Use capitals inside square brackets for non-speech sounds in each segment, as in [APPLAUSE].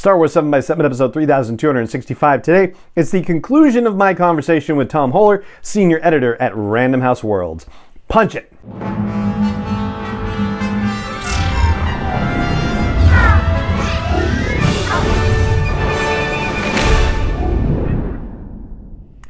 Star Wars 7 by 7 episode 3265. Today, it's the conclusion of my conversation with Tom Hoeler, senior editor at Random House Worlds. Punch it!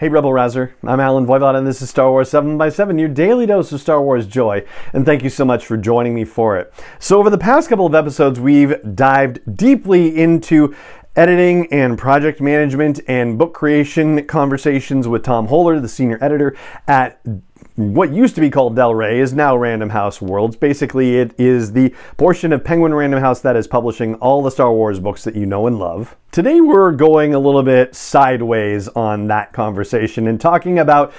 Hey Rebel Rouser, I'm Allen Voivod and this is Star Wars 7 by 7 your daily dose of Star Wars joy, and thank you so much for joining me for it. So over the past couple of episodes, we've dived deeply into editing and project management and book creation conversations with Tom Hoeler, the senior editor at what used to be called Del Rey is now Random House Worlds. Basically, it is the portion of Penguin Random House that is publishing all the Star Wars books that you know and love. Today, we're going a little bit sideways on that conversation and talking about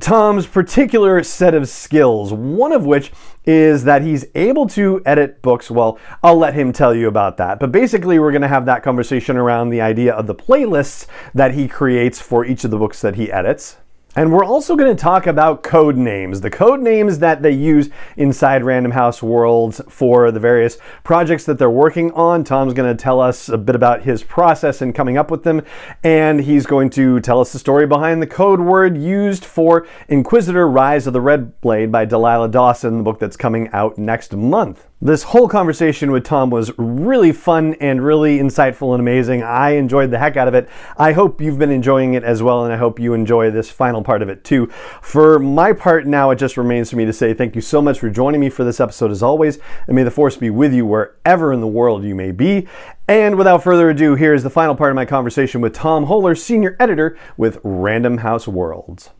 Tom's particular set of skills, one of which is that he's able to edit books. Well, I'll let him tell you about that. But basically, we're going to have that conversation around the idea of the playlists that he creates for each of the books that he edits. And we're also going to talk about code names, the code names that they use inside Random House Worlds for the various projects that they're working on. Tom's going to tell us a bit about his process in coming up with them, and he's going to tell us the story behind the code word used for Inquisitor Rise of the Red Blade by Delilah Dawson, the book that's coming out next month. This whole conversation with Tom was really fun and really insightful and amazing. I enjoyed the heck out of it. I hope you've been enjoying it as well, and I hope you enjoy this final part of it too. For my part, now it just remains for me to say thank you so much for joining me for this episode as always, and may the force be with you wherever in the world you may be. And without further ado, here is the final part of my conversation with Tom Hoeler, senior editor with Random House Worlds.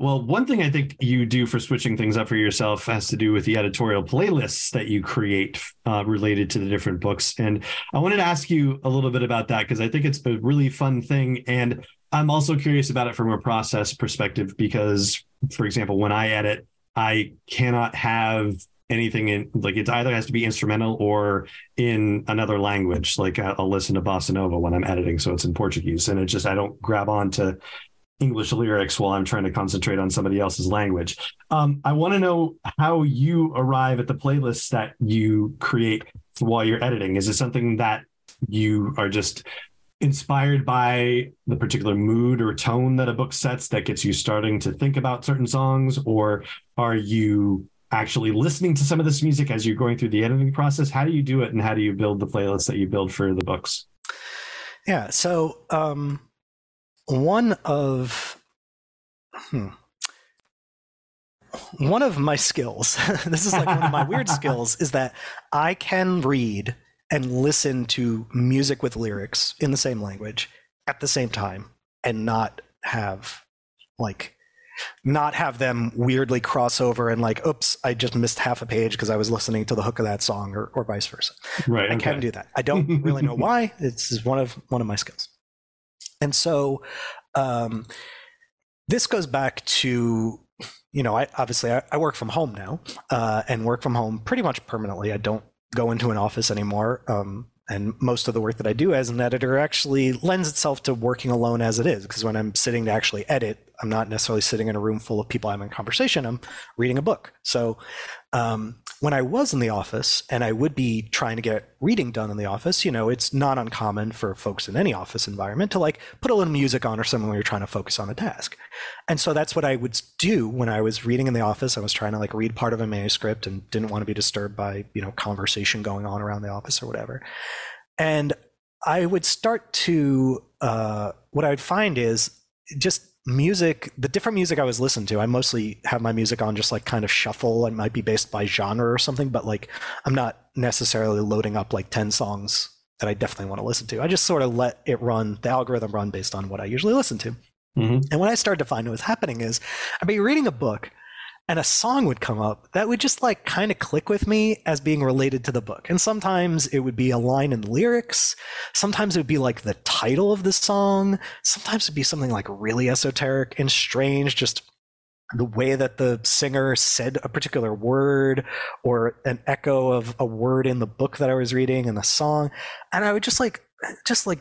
Well, one thing I think you do for switching things up for yourself has to do with the editorial playlists that you create uh, related to the different books. And I wanted to ask you a little bit about that because I think it's a really fun thing. And I'm also curious about it from a process perspective because, for example, when I edit, I cannot have anything in like it either has to be instrumental or in another language like i'll listen to bossa nova when i'm editing so it's in portuguese and it just i don't grab on to English lyrics while I'm trying to concentrate on somebody else's language. Um, I want to know how you arrive at the playlists that you create while you're editing. Is it something that you are just inspired by the particular mood or tone that a book sets that gets you starting to think about certain songs, or are you actually listening to some of this music as you're going through the editing process? How do you do it, and how do you build the playlists that you build for the books? Yeah, so um one of hmm, one of my skills [LAUGHS] this is like one of my weird [LAUGHS] skills is that i can read and listen to music with lyrics in the same language at the same time and not have like not have them weirdly cross over and like oops i just missed half a page because i was listening to the hook of that song or, or vice versa. Right i okay. can do that. I don't really know [LAUGHS] why. It's one of one of my skills and so um, this goes back to, you know, I obviously I, I work from home now uh, and work from home pretty much permanently. I don't go into an office anymore. Um, and most of the work that I do as an editor actually lends itself to working alone as it is. Because when I'm sitting to actually edit, I'm not necessarily sitting in a room full of people I'm in conversation. I'm reading a book. So um, when I was in the office and I would be trying to get reading done in the office, you know, it's not uncommon for folks in any office environment to like put a little music on or something when you're trying to focus on a task. And so that's what I would do when I was reading in the office. I was trying to like read part of a manuscript and didn't want to be disturbed by, you know, conversation going on around the office or whatever. And I would start to, uh, what I would find is just music, the different music I was listening to, I mostly have my music on just like kind of shuffle. It might be based by genre or something, but like I'm not necessarily loading up like 10 songs that I definitely want to listen to. I just sort of let it run, the algorithm run based on what I usually listen to. Mm-hmm. And what I started to find what was happening is I'd be reading a book and a song would come up that would just like kind of click with me as being related to the book. And sometimes it would be a line in the lyrics. Sometimes it would be like the title of the song. Sometimes it'd be something like really esoteric and strange, just the way that the singer said a particular word or an echo of a word in the book that I was reading in the song. And I would just like, just like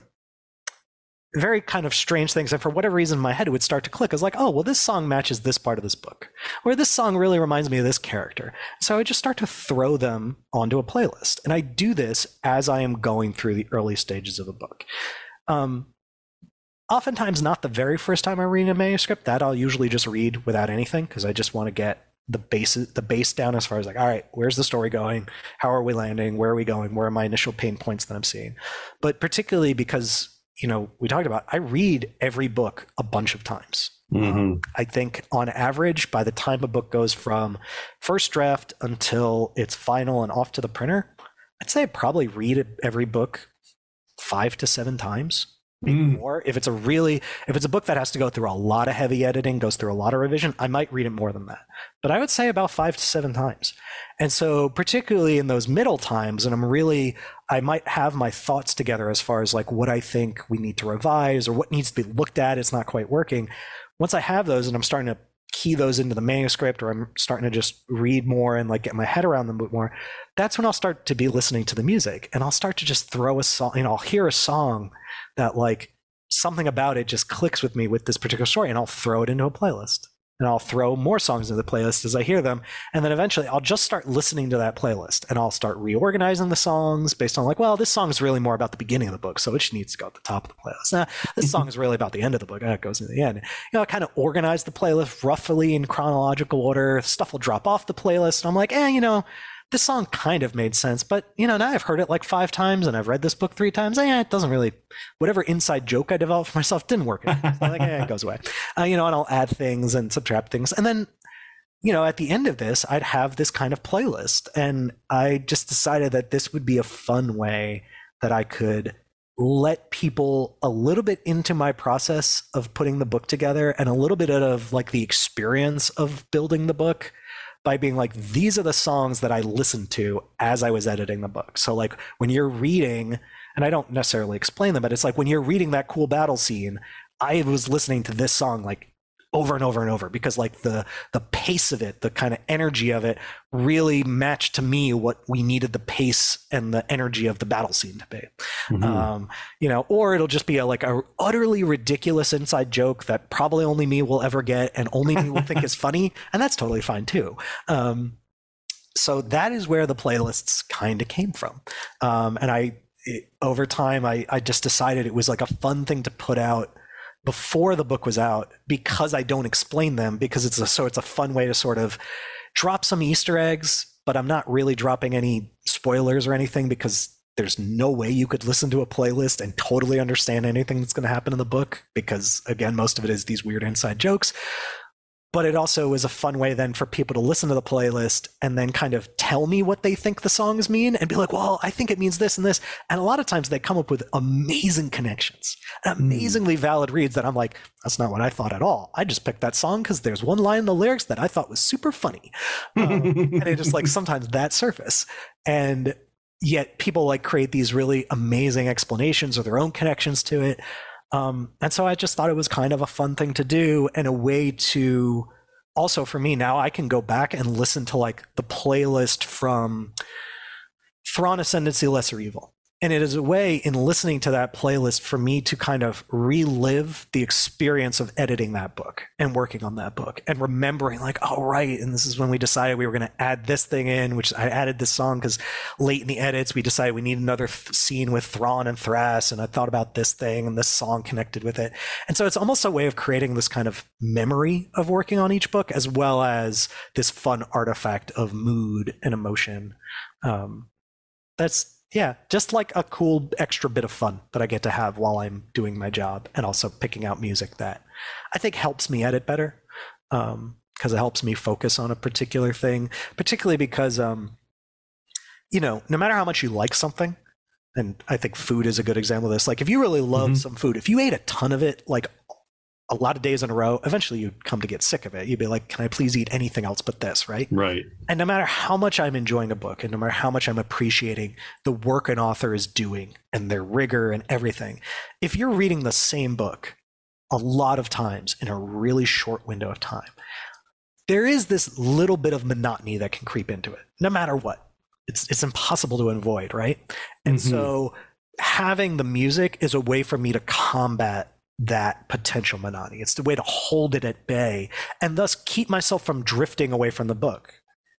very kind of strange things. And for whatever reason, my head, would start to click. I was like, oh, well, this song matches this part of this book, or this song really reminds me of this character. So I would just start to throw them onto a playlist. And I do this as I am going through the early stages of a book. Um, oftentimes, not the very first time I read a manuscript. That I'll usually just read without anything because I just want to get the base the base down as far as like all right where's the story going how are we landing where are we going where are my initial pain points that i'm seeing but particularly because you know, we talked about, I read every book a bunch of times. Mm-hmm. Um, I think on average, by the time a book goes from first draft until it's final and off to the printer, I'd say I probably read every book five to seven times mm. more. If it's a really, if it's a book that has to go through a lot of heavy editing, goes through a lot of revision, I might read it more than that. But I would say about five to seven times. And so, particularly in those middle times, and I'm really, I might have my thoughts together as far as like what I think we need to revise or what needs to be looked at. It's not quite working. Once I have those and I'm starting to key those into the manuscript or I'm starting to just read more and like get my head around them a bit more, that's when I'll start to be listening to the music and I'll start to just throw a song, you know, I'll hear a song that like something about it just clicks with me with this particular story and I'll throw it into a playlist and I'll throw more songs into the playlist as I hear them. And then eventually I'll just start listening to that playlist and I'll start reorganizing the songs based on like, well, this song is really more about the beginning of the book. So it needs to go at the top of the playlist. Nah, this song is really about the end of the book. and It goes in the end. You know, I kind of organize the playlist roughly in chronological order. Stuff will drop off the playlist. And I'm like, eh, you know, this song kind of made sense, but you know, now I've heard it like five times and I've read this book three times. Yeah, it doesn't really, whatever inside joke I developed for myself didn't work. like, yeah, it goes away. Uh, you know, and I'll add things and subtract things. And then, you know, at the end of this, I'd have this kind of playlist. And I just decided that this would be a fun way that I could let people a little bit into my process of putting the book together and a little bit of like the experience of building the book by being like, these are the songs that I listened to as I was editing the book. So, like, when you're reading, and I don't necessarily explain them, but it's like when you're reading that cool battle scene, I was listening to this song like over and over and over because like the the pace of it the kind of energy of it really matched to me what we needed the pace and the energy of the battle scene to be. Mm-hmm. um, you know or it'll just be a, like a utterly ridiculous inside joke that probably only me will ever get and only me will think is [LAUGHS] funny and that's totally fine too. Um, so that is where the playlists kind of came from. Um, and i it, over time I, I just decided it was like a fun thing to put out before the book was out because I don't explain them because it's a so it's a fun way to sort of drop some Easter eggs, but I'm not really dropping any spoilers or anything because there's no way you could listen to a playlist and totally understand anything that's going to happen in the book because again most of it is these weird inside jokes but it also is a fun way then for people to listen to the playlist and then kind of tell me what they think the songs mean and be like, well, I think it means this and this. And a lot of times they come up with amazing connections, amazingly mm. valid reads that I'm like, that's not what I thought at all. I just picked that song because there's one line in the lyrics that I thought was super funny. Um, and it just like [LAUGHS] sometimes that surface. And yet people like create these really amazing explanations or their own connections to it. Um, and so I just thought it was kind of a fun thing to do and a way to also for me now I can go back and listen to like the playlist from Thrawn Ascendancy Lesser Evil and it is a way in listening to that playlist for me to kind of relive the experience of editing that book and working on that book and remembering like oh right and this is when we decided we were going to add this thing in which i added this song because late in the edits we decided we need another th- scene with thrawn and Thrass and i thought about this thing and this song connected with it. And so it's almost a way of creating this kind of memory of working on each book as well as this fun artifact of mood and emotion. Um, that's yeah, just like a cool extra bit of fun that I get to have while I'm doing my job and also picking out music that I think helps me edit better because um, it helps me focus on a particular thing, particularly because, um, you know, no matter how much you like something, and I think food is a good example of this. Like, if you really love mm-hmm. some food, if you ate a ton of it, like a lot of days in a row, eventually you'd come to get sick of it. You'd be like, can I please eat anything else but this, right? Right. And no matter how much I'm enjoying a book and no matter how much I'm appreciating the work an author is doing and their rigor and everything, if you're reading the same book a lot of times in a really short window of time, there is this little bit of monotony that can creep into it, no matter what. It's, it's impossible to avoid, right? And mm-hmm. so having the music is a way for me to combat that potential monotony. It's the way to hold it at bay and thus keep myself from drifting away from the book.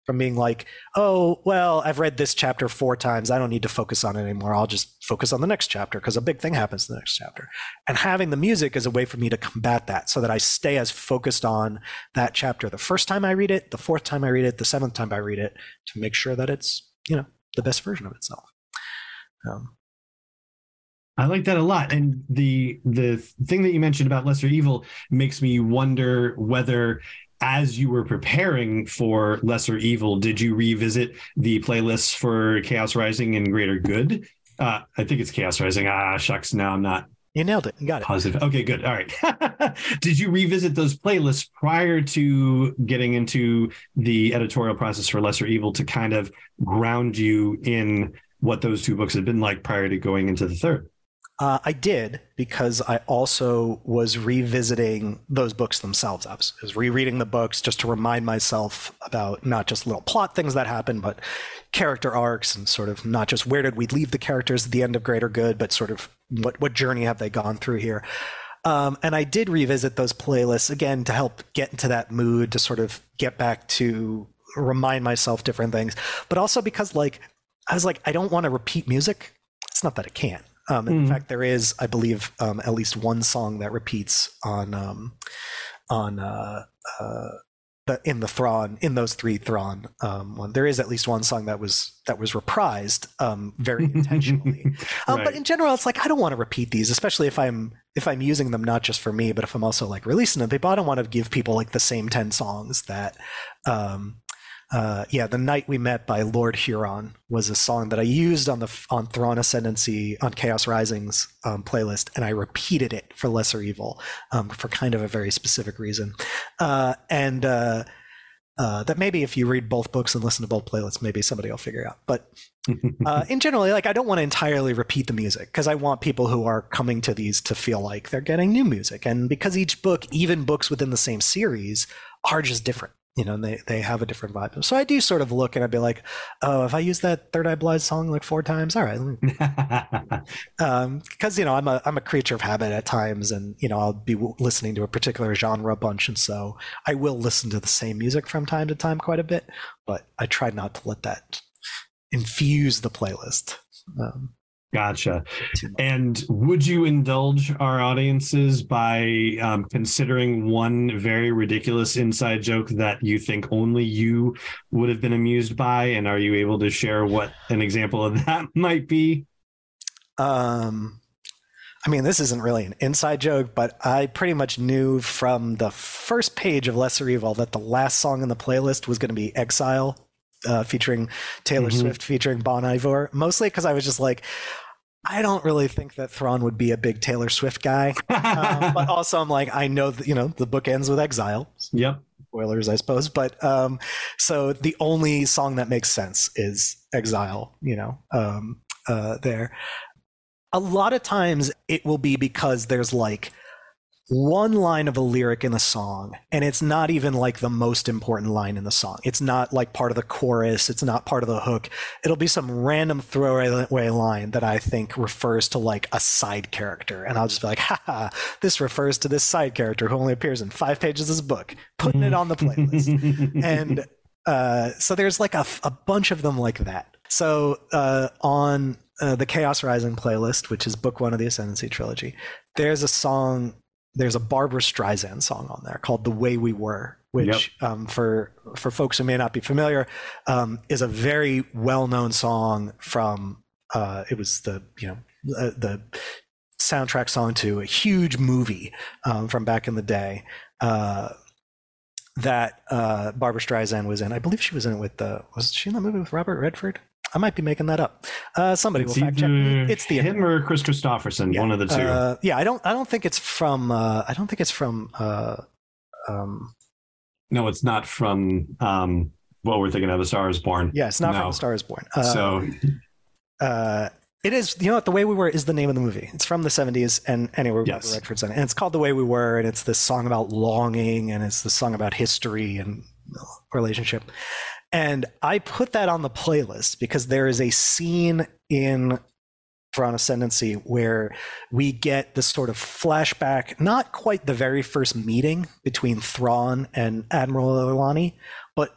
From being like, oh, well, I've read this chapter four times. I don't need to focus on it anymore. I'll just focus on the next chapter because a big thing happens in the next chapter. And having the music is a way for me to combat that so that I stay as focused on that chapter the first time I read it, the fourth time I read it, the seventh time I read it to make sure that it's, you know, the best version of itself. Um, I like that a lot. And the the thing that you mentioned about lesser evil makes me wonder whether as you were preparing for lesser evil did you revisit the playlists for chaos rising and greater good? Uh, i think it's chaos rising. Ah shucks now i'm not you nailed it. You got it. positive. Okay good. All right. [LAUGHS] Did you revisit those playlists prior to getting into the editorial process for lesser evil to kind of ground you in what those two books had been like prior to going into the third uh, I did because I also was revisiting those books themselves. I was, I was, rereading the books just to remind myself about not just little plot things that happen, but character arcs and sort of not just where did we leave the characters at the end of Greater Good, but sort of what what journey have they gone through here. Um, and I did revisit those playlists again to help get into that mood to sort of get back to remind myself different things, but also because like I was like I don't want to repeat music. It's not that I can't um, in mm. fact, there is, I believe, um, at least one song that repeats on um, on uh, uh, the, in the Thrawn in those three Thrawn um, one. There is at least one song that was that was reprised um, very intentionally. [LAUGHS] Um, right. But in general, it's like I don't want to repeat these, especially if I'm if I'm using them not just for me, but if I'm also like releasing them people. I don't want to give people like the same ten songs that um, uh, yeah, the night we met by Lord Huron was a song that I used on the on Thrawn Ascendancy on Chaos Rising's um, playlist, and I repeated it for Lesser Evil um, for kind of a very specific reason. Uh, and uh, uh that maybe if you read both books and listen to both playlists, maybe somebody will figure out. But uh, [LAUGHS] in general, like I don't want to entirely repeat the music because I want people who are coming to these to feel like they're getting new music, and because each book, even books within the same series, are just different you know, they, they have a different vibe. So I do sort of look and I'd be like, oh, if I use that Third Eye Blind song like four times, all right. [LAUGHS] um, because, you know, I'm a, I'm a creature of habit at times and, you know, I'll be listening to a particular genre a bunch. And so I will listen to the same music from time to time quite a bit, but I try not to let that infuse the playlist. Um, Gotcha. And would you indulge our audiences by um, considering one very ridiculous inside joke that you think only you would have been amused by? And are you able to share what an example of that [LAUGHS] might be? Um, I mean, this isn't really an inside joke, but I pretty much knew from the first page of Lesser Evil that the last song in the playlist was going to be Exile uh, featuring Taylor mm-hmm. Swift featuring Bon Iver, mostly because I was just like, I don't really think that Thrawn would be a big Taylor Swift guy, um, but [LAUGHS] also I'm like, I know that you know the book ends with Exile. Yep. Spoilers, I suppose, but um, so the only song that makes sense is Exile. You know, um, uh, there. A lot of times it will be because there's like one line of a lyric in a song, and it's not even like the most important line in the song. It's not like part of the chorus, it's not part of the hook. It'll be some random throwaway line that I think refers to like a side character. And I'll just be like, haha, this refers to this side character who only appears in five pages of this book, putting it on the playlist. [LAUGHS] and uh, so there's like a, a bunch of them like that. So uh, on uh, the Chaos Rising playlist, which is book one of the Ascendancy trilogy, there's a song there's a Barbra Streisand song on there called "The Way We Were," which yep. um, for for folks who may not be familiar um, is a very well known song from. Uh, it was the you know uh, the soundtrack song to a huge movie um, from back in the day. Uh, that uh, Barbra Streisand was in. I believe she was in it with the. Was she in the movie with Robert Redford? I might be making that up. Uh, somebody will fact check. It's the him or Kris Kristofferson, yeah. one of the two. Uh, yeah, I don't. I don't think it's from. Uh, I don't think it's from. Uh, um, no, it's not from. Um, what we're thinking of, A Star Is Born. Yeah, it's not no. from A Star Is Born. Uh, so. Uh, it is, you know what, The Way We Were is the name of the movie. It's from the 70s, and anyway, yes. Redford's in it. And it's called The Way We Were, and it's this song about longing, and it's the song about history and relationship. And I put that on the playlist because there is a scene in Thrawn Ascendancy, where we get this sort of flashback, not quite the very first meeting between Thrawn and Admiral Ar'alani, but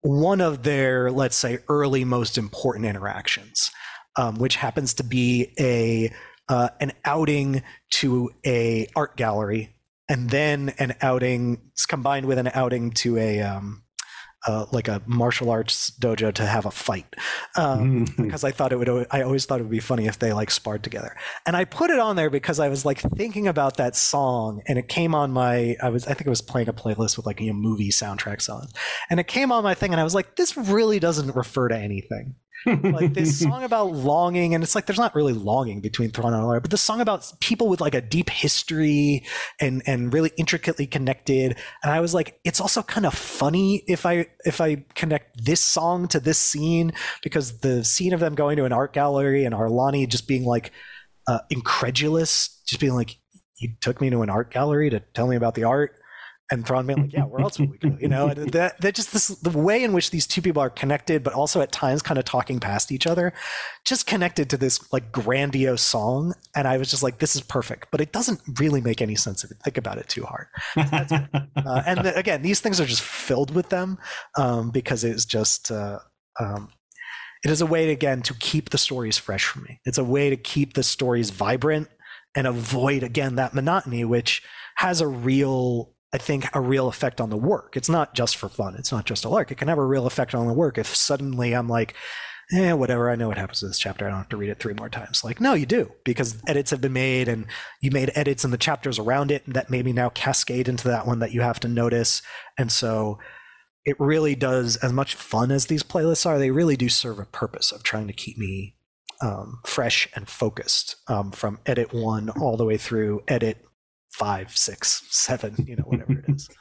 one of their, let's say, early most important interactions, um, which happens to be a uh, an outing to a art gallery, and then an outing—it's combined with an outing to a um, uh, like a martial arts dojo to have a fight um, [LAUGHS] because I thought it would. I always thought it would be funny if they like sparred together. And I put it on there because I was like thinking about that song, and it came on my. I was I think it was playing a playlist with like you know movie soundtrack songs, and it came on my thing, and I was like, this really doesn't refer to anything like [LAUGHS] this song about longing, and it's like there's not really longing between Thrawn and Alara, but the song about people with like a deep history and and really intricately connected. And I was like, it's also kind of funny if I if I connect this song to this scene because the scene of them going to an art gallery and Ar'alani just being like uh, incredulous, just being like, "You took me to an art gallery to tell me about the art." And Thrawn being like, yeah, where else would we go? You know, and that that just this the way in which these two people are connected, but also at times kind of talking past each other, just connected to this like grandiose song. And I was just like, this is perfect, but it doesn't really make any sense if you think about it too hard. uh, and the, again, these things are just filled with them um, because it's just. Uh, um, it is a way again to keep the stories fresh for me. It's a way to keep the stories vibrant and avoid again that monotony, which has a real I think, a real effect on the work. It's not just for fun. It's not just a lark. It can have a real effect on the work if suddenly I'm like, eh, whatever, I know what happens to this chapter. I don't have to read it three more times. Like, no, you do, because edits have been made and you made edits in the chapters around it that maybe now cascade into that one that you have to notice. And so it really does, as much fun as these playlists are, they really do serve a purpose of trying to keep me um, fresh and focused um, from edit one all the way through edit five, six, seven, you know, whatever it is. [LAUGHS]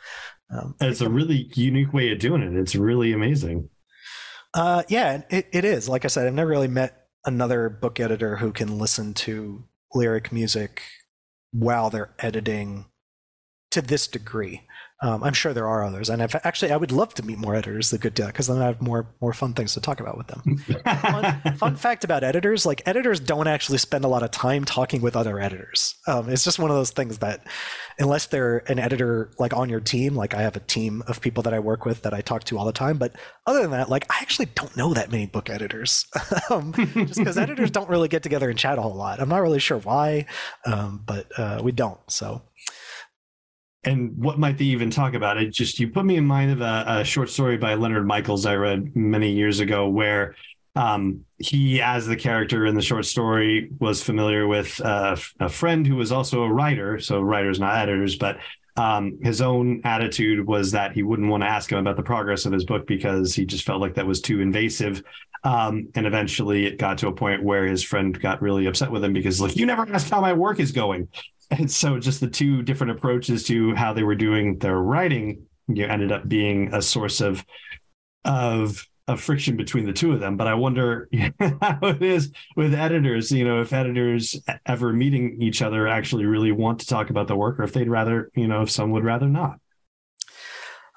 Um, it's a really unique way of doing it. It's really amazing. Uh, yeah, it, it is. Like I said, I've never really met another book editor who can listen to lyric music while they're editing to this degree. Um, I'm sure there are others, and I've actually, I would love to meet more editors that could do that because then I have more more fun things to talk about with them. fun, fun, [LAUGHS] fact about editors: like editors don't actually spend a lot of time talking with other editors. Um, it's just one of those things that, unless they're an editor like on your team, like I have a team of people that I work with that I talk to all the time. But other than that, like I actually don't know that many book editors, [LAUGHS] um, just because editors don't really get together and chat a whole lot. I'm not really sure why, um, but uh, we don't. So and what might they even talk about? It just you put me in mind of a, a short story by Leonard Michaels I read many years ago, where um, he, as the character in the short story, was familiar with uh, a friend who was also a writer. So writers, not editors, but um, his own attitude was that he wouldn't want to ask him about the progress of his book because he just felt like that was too invasive. Um, and eventually, it got to a point where his friend got really upset with him because, like, you never asked how my work is going and so just the two different approaches to how they were doing their writing you know, ended up being a source of of of friction between the two of them but i wonder [LAUGHS] how it is with editors you know if editors ever meeting each other actually really want to talk about the work or if they'd rather you know if some would rather not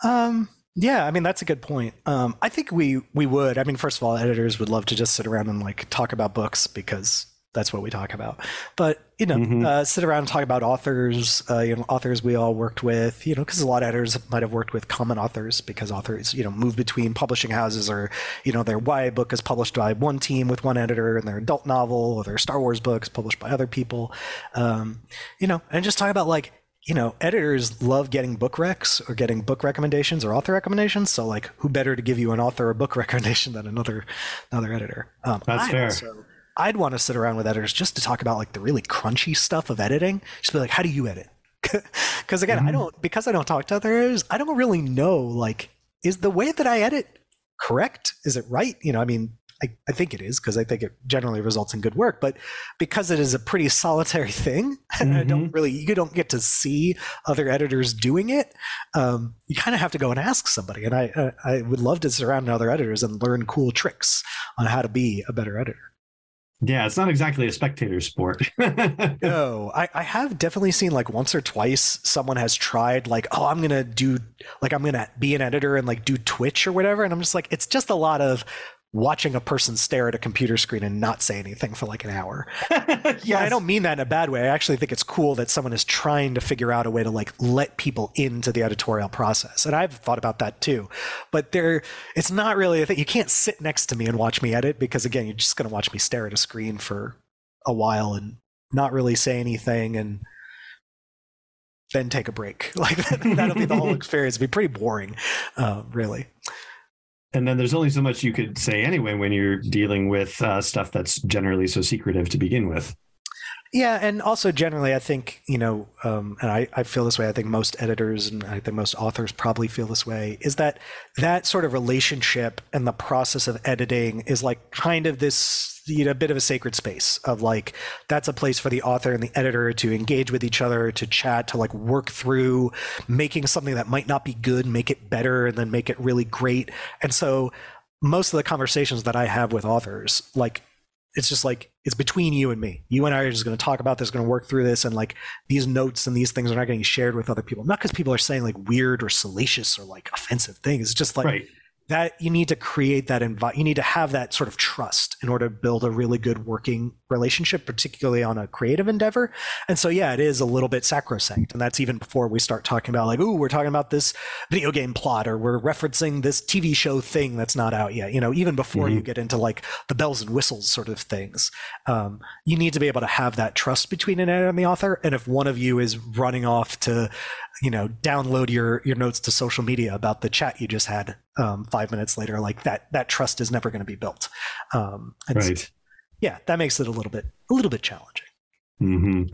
um yeah, I mean that's a good point. Um, I think we we would. I mean, first of all, editors would love to just sit around and like talk about books because that's what we talk about. But you know, mm-hmm. uh, sit around and talk about authors, uh, you know, authors we all worked with, you know, because a lot of editors might have worked with common authors because authors, you know, move between publishing houses or, you know, their YA book is published by one team with one editor and their adult novel or their Star Wars books published by other people. Um, you know, and just talk about like, you know, editors love getting book recs or getting book recommendations or author recommendations. So, like, who better to give you an author or book [LAUGHS] recommendation than another another editor? Um, That's I fair. Also, I'd want to sit around with editors just to talk about like the really crunchy stuff of editing. Just be like, how do you edit? [LAUGHS] Because again, mm-hmm. I don't because I don't talk to others. I don't really know like is the way that I edit correct? Is it right? You know, I mean, I, I think it is because I think it generally results in good work. But because it is a pretty solitary [LAUGHS] thing, and [LAUGHS] mm-hmm. I don't mm-hmm. really you don't get to see other editors doing it. Um, you kind of have to go and ask somebody. And I I would love to surround other editors and learn cool tricks on how to be a better editor. Yeah, it's not exactly a spectator sport. [LAUGHS] no, I, I have definitely seen like once or twice someone has tried like, oh, I'm gonna do like I'm gonna be an editor and like do Twitch or whatever, and I'm just like, it's just a lot of watching a person stare at a computer screen and not say anything for like an hour. [LAUGHS] yeah, I don't mean that in a bad way. I actually think it's cool that someone is trying to figure out a way to like let people into the editorial process. And I've thought about that too. But there it's not really a thing. You can't sit next to me and watch me edit because again, you're just going to watch me stare at a screen for a while and not really say anything and then take a break. [LAUGHS] Like that'll be the whole [LAUGHS] experience. It'll be pretty boring, uh, really. And then there's only so much you could say anyway when you're dealing with uh, stuff that's generally so secretive to begin with. Yeah, and also generally, I think you know, um, and I, I feel this way. I think most editors and I think most authors probably feel this way. Is that that sort of relationship and the process of editing is like kind of this you know a bit of a sacred space of like that's a place for the author and the editor to engage with each other, to chat, to like work through making something that might not be good, make it better, and then make it really great. And so most of the conversations that I have with authors, like it's just like it's between you and me. You and I are just going to talk about this, going to work through this, and like these notes and these things are not getting shared with other people. Not because people are saying like weird or salacious or like offensive things. It's just like right. That you need to create that envi- you need to have that sort of trust in order to build a really good working relationship particularly on a creative endeavor and so yeah it is a little bit sacrosanct and that's even before we start talking about like ooh we're talking about this video game plot or we're referencing this tv show thing that's not out yet you know even before Mhm. you get into like the bells and whistles sort of things um, you need to be able to have that trust between an editor and the author and if one of you is running off to you know download your your notes to social media about the chat you just had um, five minutes later like that that trust is never going to be built um, and so- Right. Yeah that makes it a little bit a little bit challenging hmm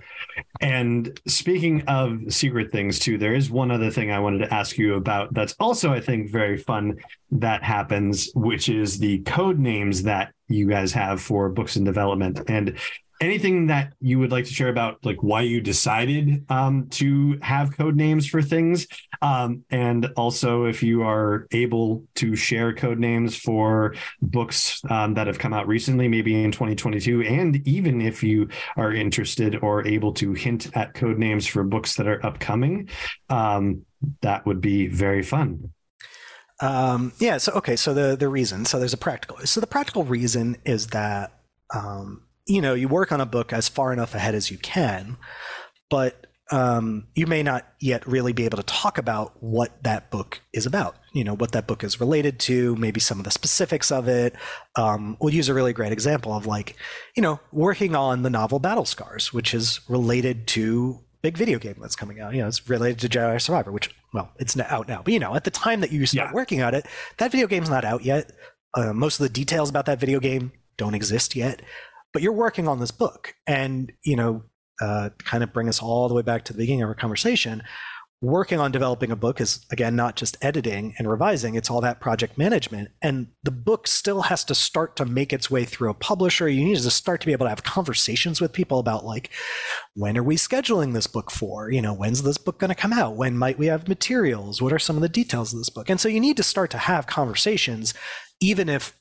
And speaking of secret things too, there is one other thing I wanted to ask you about that's also, I think, very fun that happens, which is the code names that you guys have for books in development. And anything that you would like to share about like why you decided um, to have code names for things? Um, and also if you are able to share code names for books um, that have come out recently maybe in 2022 and even if you are interested or able to hint at code names for books that are upcoming um, that would be very fun. Um, yeah so okay so the the reason so there's a practical so the practical reason is that um, you know you work on a book as far enough ahead as you can but um, you may not yet really be able to talk about what that book is about you know what that book is related to maybe some of the specifics of it. Um, we'll use a really great example of like you know working on the novel battle scars which is related to big video game that's coming out you know it's related to jedi survivor which well it's not out now but you know at the time that you start Yeah. working on it that video game's not out yet. Uh, most of the details about that video game don't exist yet but you're working on this book. And you know uh, kind of bring us all the way back to the beginning of our conversation working on developing a book is again not just editing and revising it's all that project management. And the book still has to start to make its way through a publisher. You need to start to be able to have conversations with people about like when are we scheduling this book for? You know when's this book going to come out? When might we have materials? What are some of the details of this book? And so you need to start to have conversations even if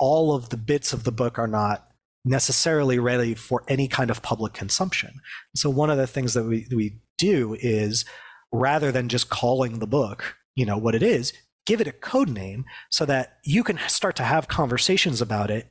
all of the bits of the book are not necessarily ready for any kind of public consumption. So one of the things that we, we do is rather than just calling the book, you know, what it is, give it a code name so that you can start to have conversations about it,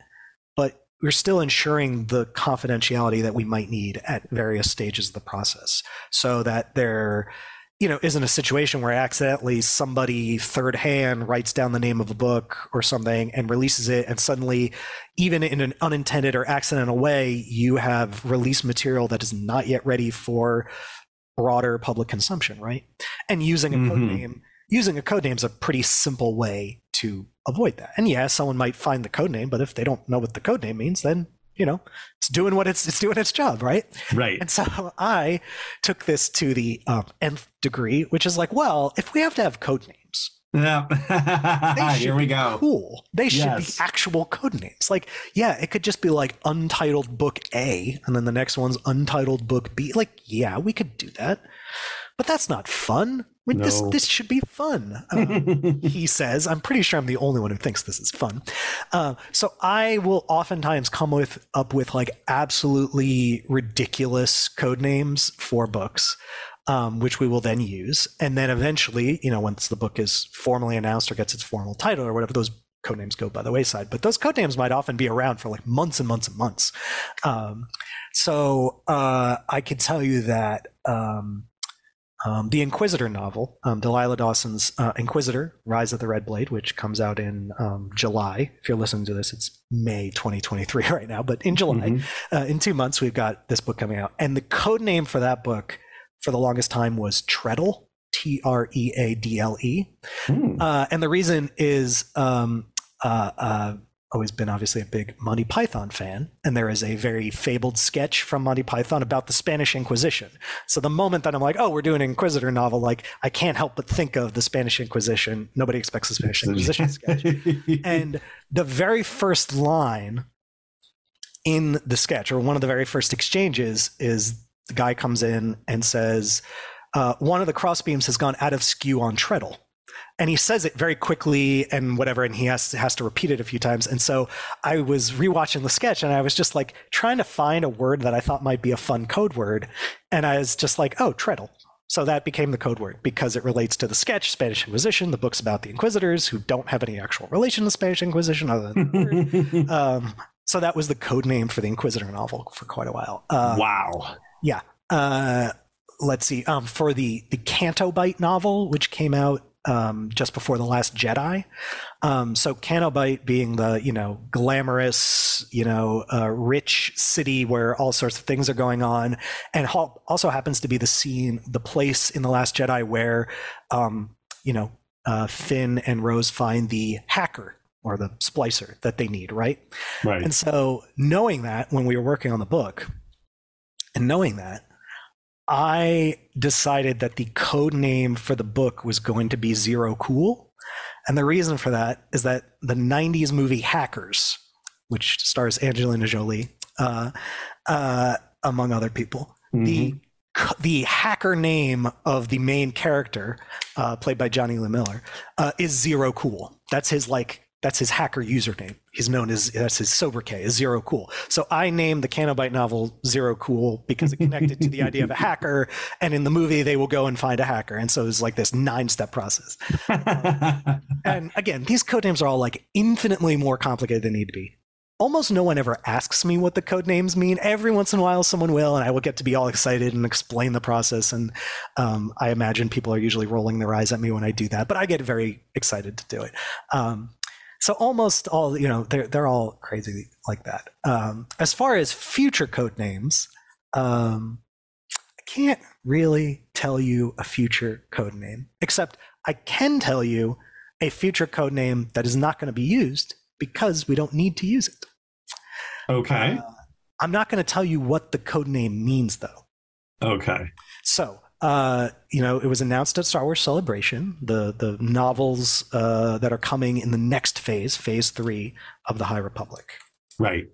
but we're still ensuring the confidentiality that we might need at various stages of the process so that there you know isn't a situation where accidentally somebody third hand writes down the name of a book or something and releases it and suddenly even in an unintended or accidental way you have released material that is not yet ready for broader public consumption right and using a code Mhm. name using a code name is a pretty simple way to avoid that and yeah someone might find the code name but if they don't know what the code name means then you know it's doing what it's it's doing its job right right and so [LAUGHS] I took this to the um, nth degree, which is like, well, if we have to have code names, yeah [LAUGHS] here we go cool. They should Yes. be actual code names. Like, yeah, it could just be like Untitled Book A, and then the next one's Untitled Book B. Like, yeah, we could do that, but that's not fun. I mean, this No. this should be fun. Um, [LAUGHS] he says. I'm pretty sure I'm the only one who thinks this is fun. Uh, so I will oftentimes come with up with like absolutely ridiculous code names for books, um, which we will then use, and then eventually, you know, once the book is formally announced or gets its formal title or whatever, those code names go by the wayside. But those code names might often be around for like months and months and months. Um, so uh, I can tell you that um, um, the Inquisitor novel, um, Delilah Dawson's uh, Inquisitor: Rise of the Red Blade, which comes out in um, July. If you're listening to this, it's May 2023 [LAUGHS] right now, but in July, Mhm. uh, in two months, we've got this book coming out, and the code name for that book for the longest time was Treadle. T R E A D L E. Hmm. Uh, and the reason is um, uh, uh, always been obviously a big Monty Python fan, and there is a very fabled sketch from Monty Python about the Spanish Inquisition. So the moment that I'm like, oh, we're doing an Inquisitor novel, like I can't help but think of the Spanish Inquisition. Nobody expects the Spanish Inquisition sketch. [LAUGHS] And the very first line in the sketch, or one of the very first exchanges, is the guy comes in and says, uh, one of the crossbeams has gone out of skew on treadle. And he says it very quickly and whatever, and he has has to repeat it a few times. And so I was rewatching the sketch, and I was just like trying to find a word that I thought might be a fun code word, and I was just like, oh, treadle. So that became the code word because it relates to the sketch, Spanish Inquisition, the books about the Inquisitors who don't have any actual relation to Spanish Inquisition other than the word. [LAUGHS] um, so that was the code name for the Inquisitor novel for quite a while. Uh, wow. yeah. Uh, let's see. Um, for the the Canto Bight novel, which came out um, just before the Last Jedi. Um, so Canto Bight being the you know glamorous, you know, uh, rich city where all sorts of things are going on, and ha- also happens to be the scene, the place in the Last Jedi where, um, you know, uh, Finn and Rose find the hacker or the splicer that they need, right? Right. And so, knowing that when we were working on the book, and knowing that, I decided that the code name for the book was going to be Zero Cool. And the reason for that is that the 90s movie Hackers, which stars Angelina Jolie, uh, uh, among other people, the the hacker name of the main character, uh, played by Jonny Lee Miller, uh, is Zero Cool. That's his like that's his hacker username. He's known as that's his sobriquet is Zero Cool. So I named the Canto Bight novel Zero Cool because it connected to the idea of a hacker, and in the movie they will go and find a hacker, and so it's like this nine step process. [LAUGHS] And again, these code names are all like infinitely more complicated than they need to be. Almost no one ever asks me what the code names mean. Every once in a while, someone will, and I will get to be all excited and explain the process. And um, I imagine people are usually rolling their eyes at me when I do that, but I get very excited to do it. Um, so almost all, you know, they're they're all crazy like that. Um, as far as future code names, um, I can't really tell you a future code name, except I can tell you a future code name that is not going to be used because we don't need to use it. okay. Uh, I'm not going to tell you what the code name means, though. Okay. So, uh, you know, it was announced at Star Wars Celebration, the the novels uh, that are coming in the next phase, Phase Three of the High Republic. Right.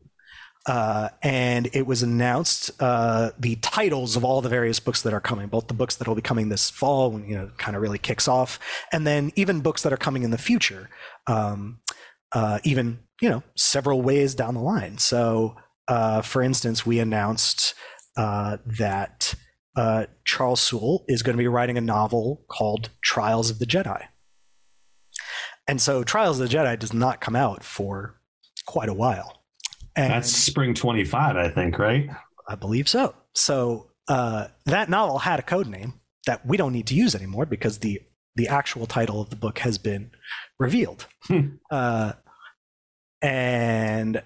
Uh, and it was announced uh, the titles of all the various books that are coming, both the books that will be coming this fall, when you know, kind of really kicks off, and then even books that are coming in the future, um, uh, even you know, several ways down the line. So, uh, for instance, we announced uh, that uh, Charles Soule is going to be writing a novel called Trials of the Jedi, and so Trials of the Jedi does not come out for quite a while. And That's spring 25, I think, right? I believe so. So uh, that novel had a code name that we don't need to use anymore because the the actual title of the book has been revealed. Hmm. Uh, and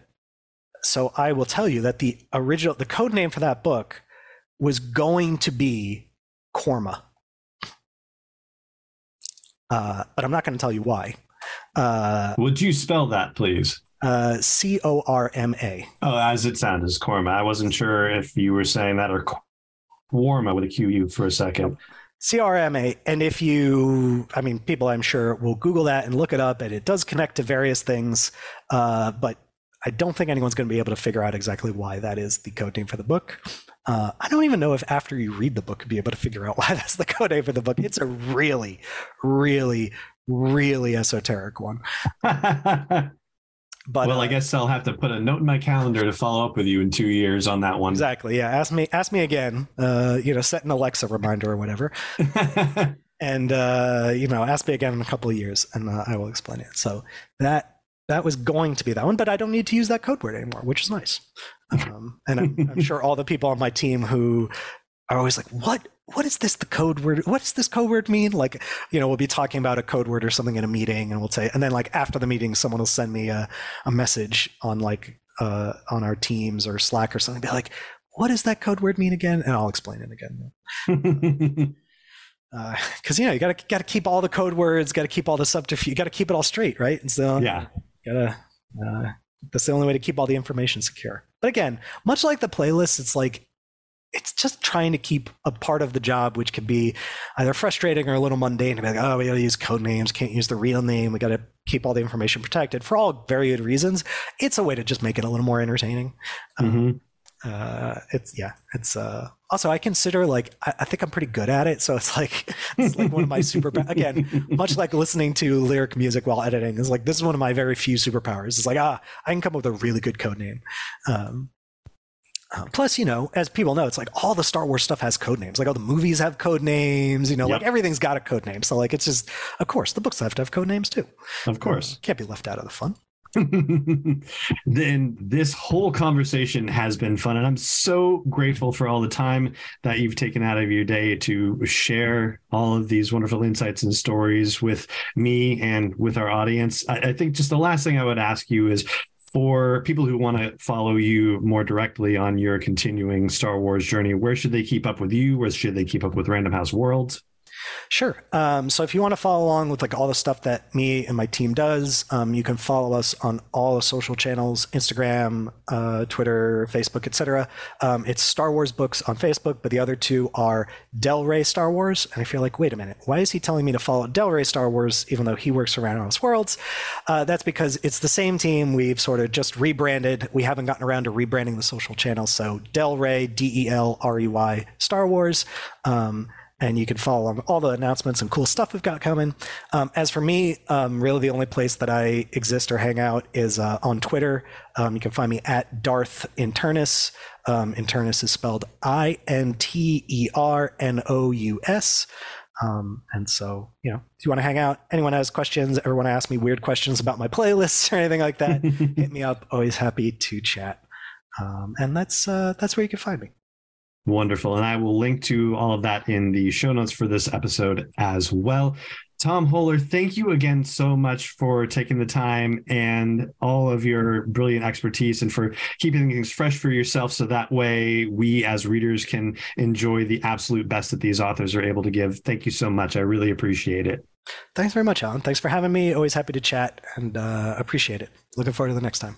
so I will tell you that the original the code name for that book was going to be Corma. Uh, but I'm not going to tell you why. Uh, Would you spell that, please? uh, C O R M A. Oh, as it sounds, is Korma. I wasn't sure if you were saying that or Korma with a Q U for a second. CRMA. And if you, I mean, people I'm sure will Google that and look it up, and it does connect to various things. Uh, but I don't think anyone's going to be able to figure out exactly why that is the code name for the book. Uh, I don't even know if after you read the book, you'll be able to figure out [LAUGHS] why that's the code name for the book. It's a really, really, really esoteric one. [LAUGHS] But well, uh, I guess I'll have to put a note in my calendar to follow up with you in two years on that one. exactly, yeah. Ask me, ask me again. Uh, you know, set an Alexa reminder or whatever. [LAUGHS] and uh, you know, ask me again in a couple of years, and uh, I will explain it. So that that was going to be that one, but I don't need to use that code word anymore, which is nice. Um, and I'm, I'm sure all the people on my team who are always like, "What? What is this? The code word? What does this code word mean?" Like, you know, we'll be talking about a code word or something in a meeting, and we'll say, and then like after the meeting, someone will send me a, a message on like uh, on our Teams or Slack or something, be like, "What does that code word mean again?" And I'll explain it again. because [LAUGHS] uh, you know you got to got to keep all the code words, got to keep all the subterfuge, you got to keep it all straight, right? And so yeah, gotta. Uh, that's the only way to keep all the information secure. But again, much like the playlist, it's like it's just trying to keep a part of the job, which can be either frustrating or a little mundane. To be like, oh, we got to use code names, can't use the real name. We got to keep all the information protected for all very good reasons. It's a way to just make it a little more entertaining. Mm-hmm. Um, uh, it's yeah, it's uh, also I consider like I, I, think I'm pretty good at it, so it's like [LAUGHS] it's like one of my super [LAUGHS] again, much like listening to lyric music while editing is like this is one of my very few superpowers. It's like ah, I can come up with a really good code name. Um, uh, plus, you know, as people know, it's like all the Star Wars stuff has code names. Like all the movies have code names. You know, yep. like everything's got a code name. So like it's just, of course, the books have to have code names too. Of course, um, can't be left out of the fun. [LAUGHS] then this whole conversation has been fun and i'm so grateful for all the time that you've taken out of your day to share all of these wonderful insights and stories with me and with our audience I, I think just the last thing i would ask you is for people who want to follow you more directly on your continuing Star Wars journey, where should they keep up with you? Where should they keep up with Random House Worlds? Sure. Um, so if you want to follow along with like all the stuff that me and my team does, um, you can follow us on all the social channels: Instagram, uh, Twitter, Facebook, etc. Um, it's Star Wars Books on Facebook, but the other two are Del Rey Star Wars. And I feel like, wait a minute, why is he telling me to follow Del Rey Star Wars even though he works for Random Worlds? Uh, that's because it's the same team. We've sort of just rebranded. We haven't gotten around to rebranding the social channels. So Del Rey, D E L R E Y Star Wars. Um, and you can follow all the announcements and cool stuff we've got coming. Um, as for me, um, really the only place that I exist or hang out is uh, on Twitter. Um, you can find me at Darth Internous. Um, Internous is spelled I N T E R N O U S. Um, and so, you know, if you want to hang out, anyone has questions, ever want to ask me weird questions about my [LAUGHS] playlists or anything like that, [LAUGHS] hit me up. Always happy to chat. Um, and that's uh, that's where you can find me. Wonderful. And I will link to all of that in the show notes for this episode as well. Tom Hoeler, thank you again so much for taking the time and all of your brilliant expertise and for keeping things fresh for yourself so that way we as readers can enjoy the absolute best that these authors are able to give. Thank you so much. I really appreciate it. Thanks very much, Allen. Thanks for having me. Always happy to chat and uh, appreciate it. Looking forward to the next time.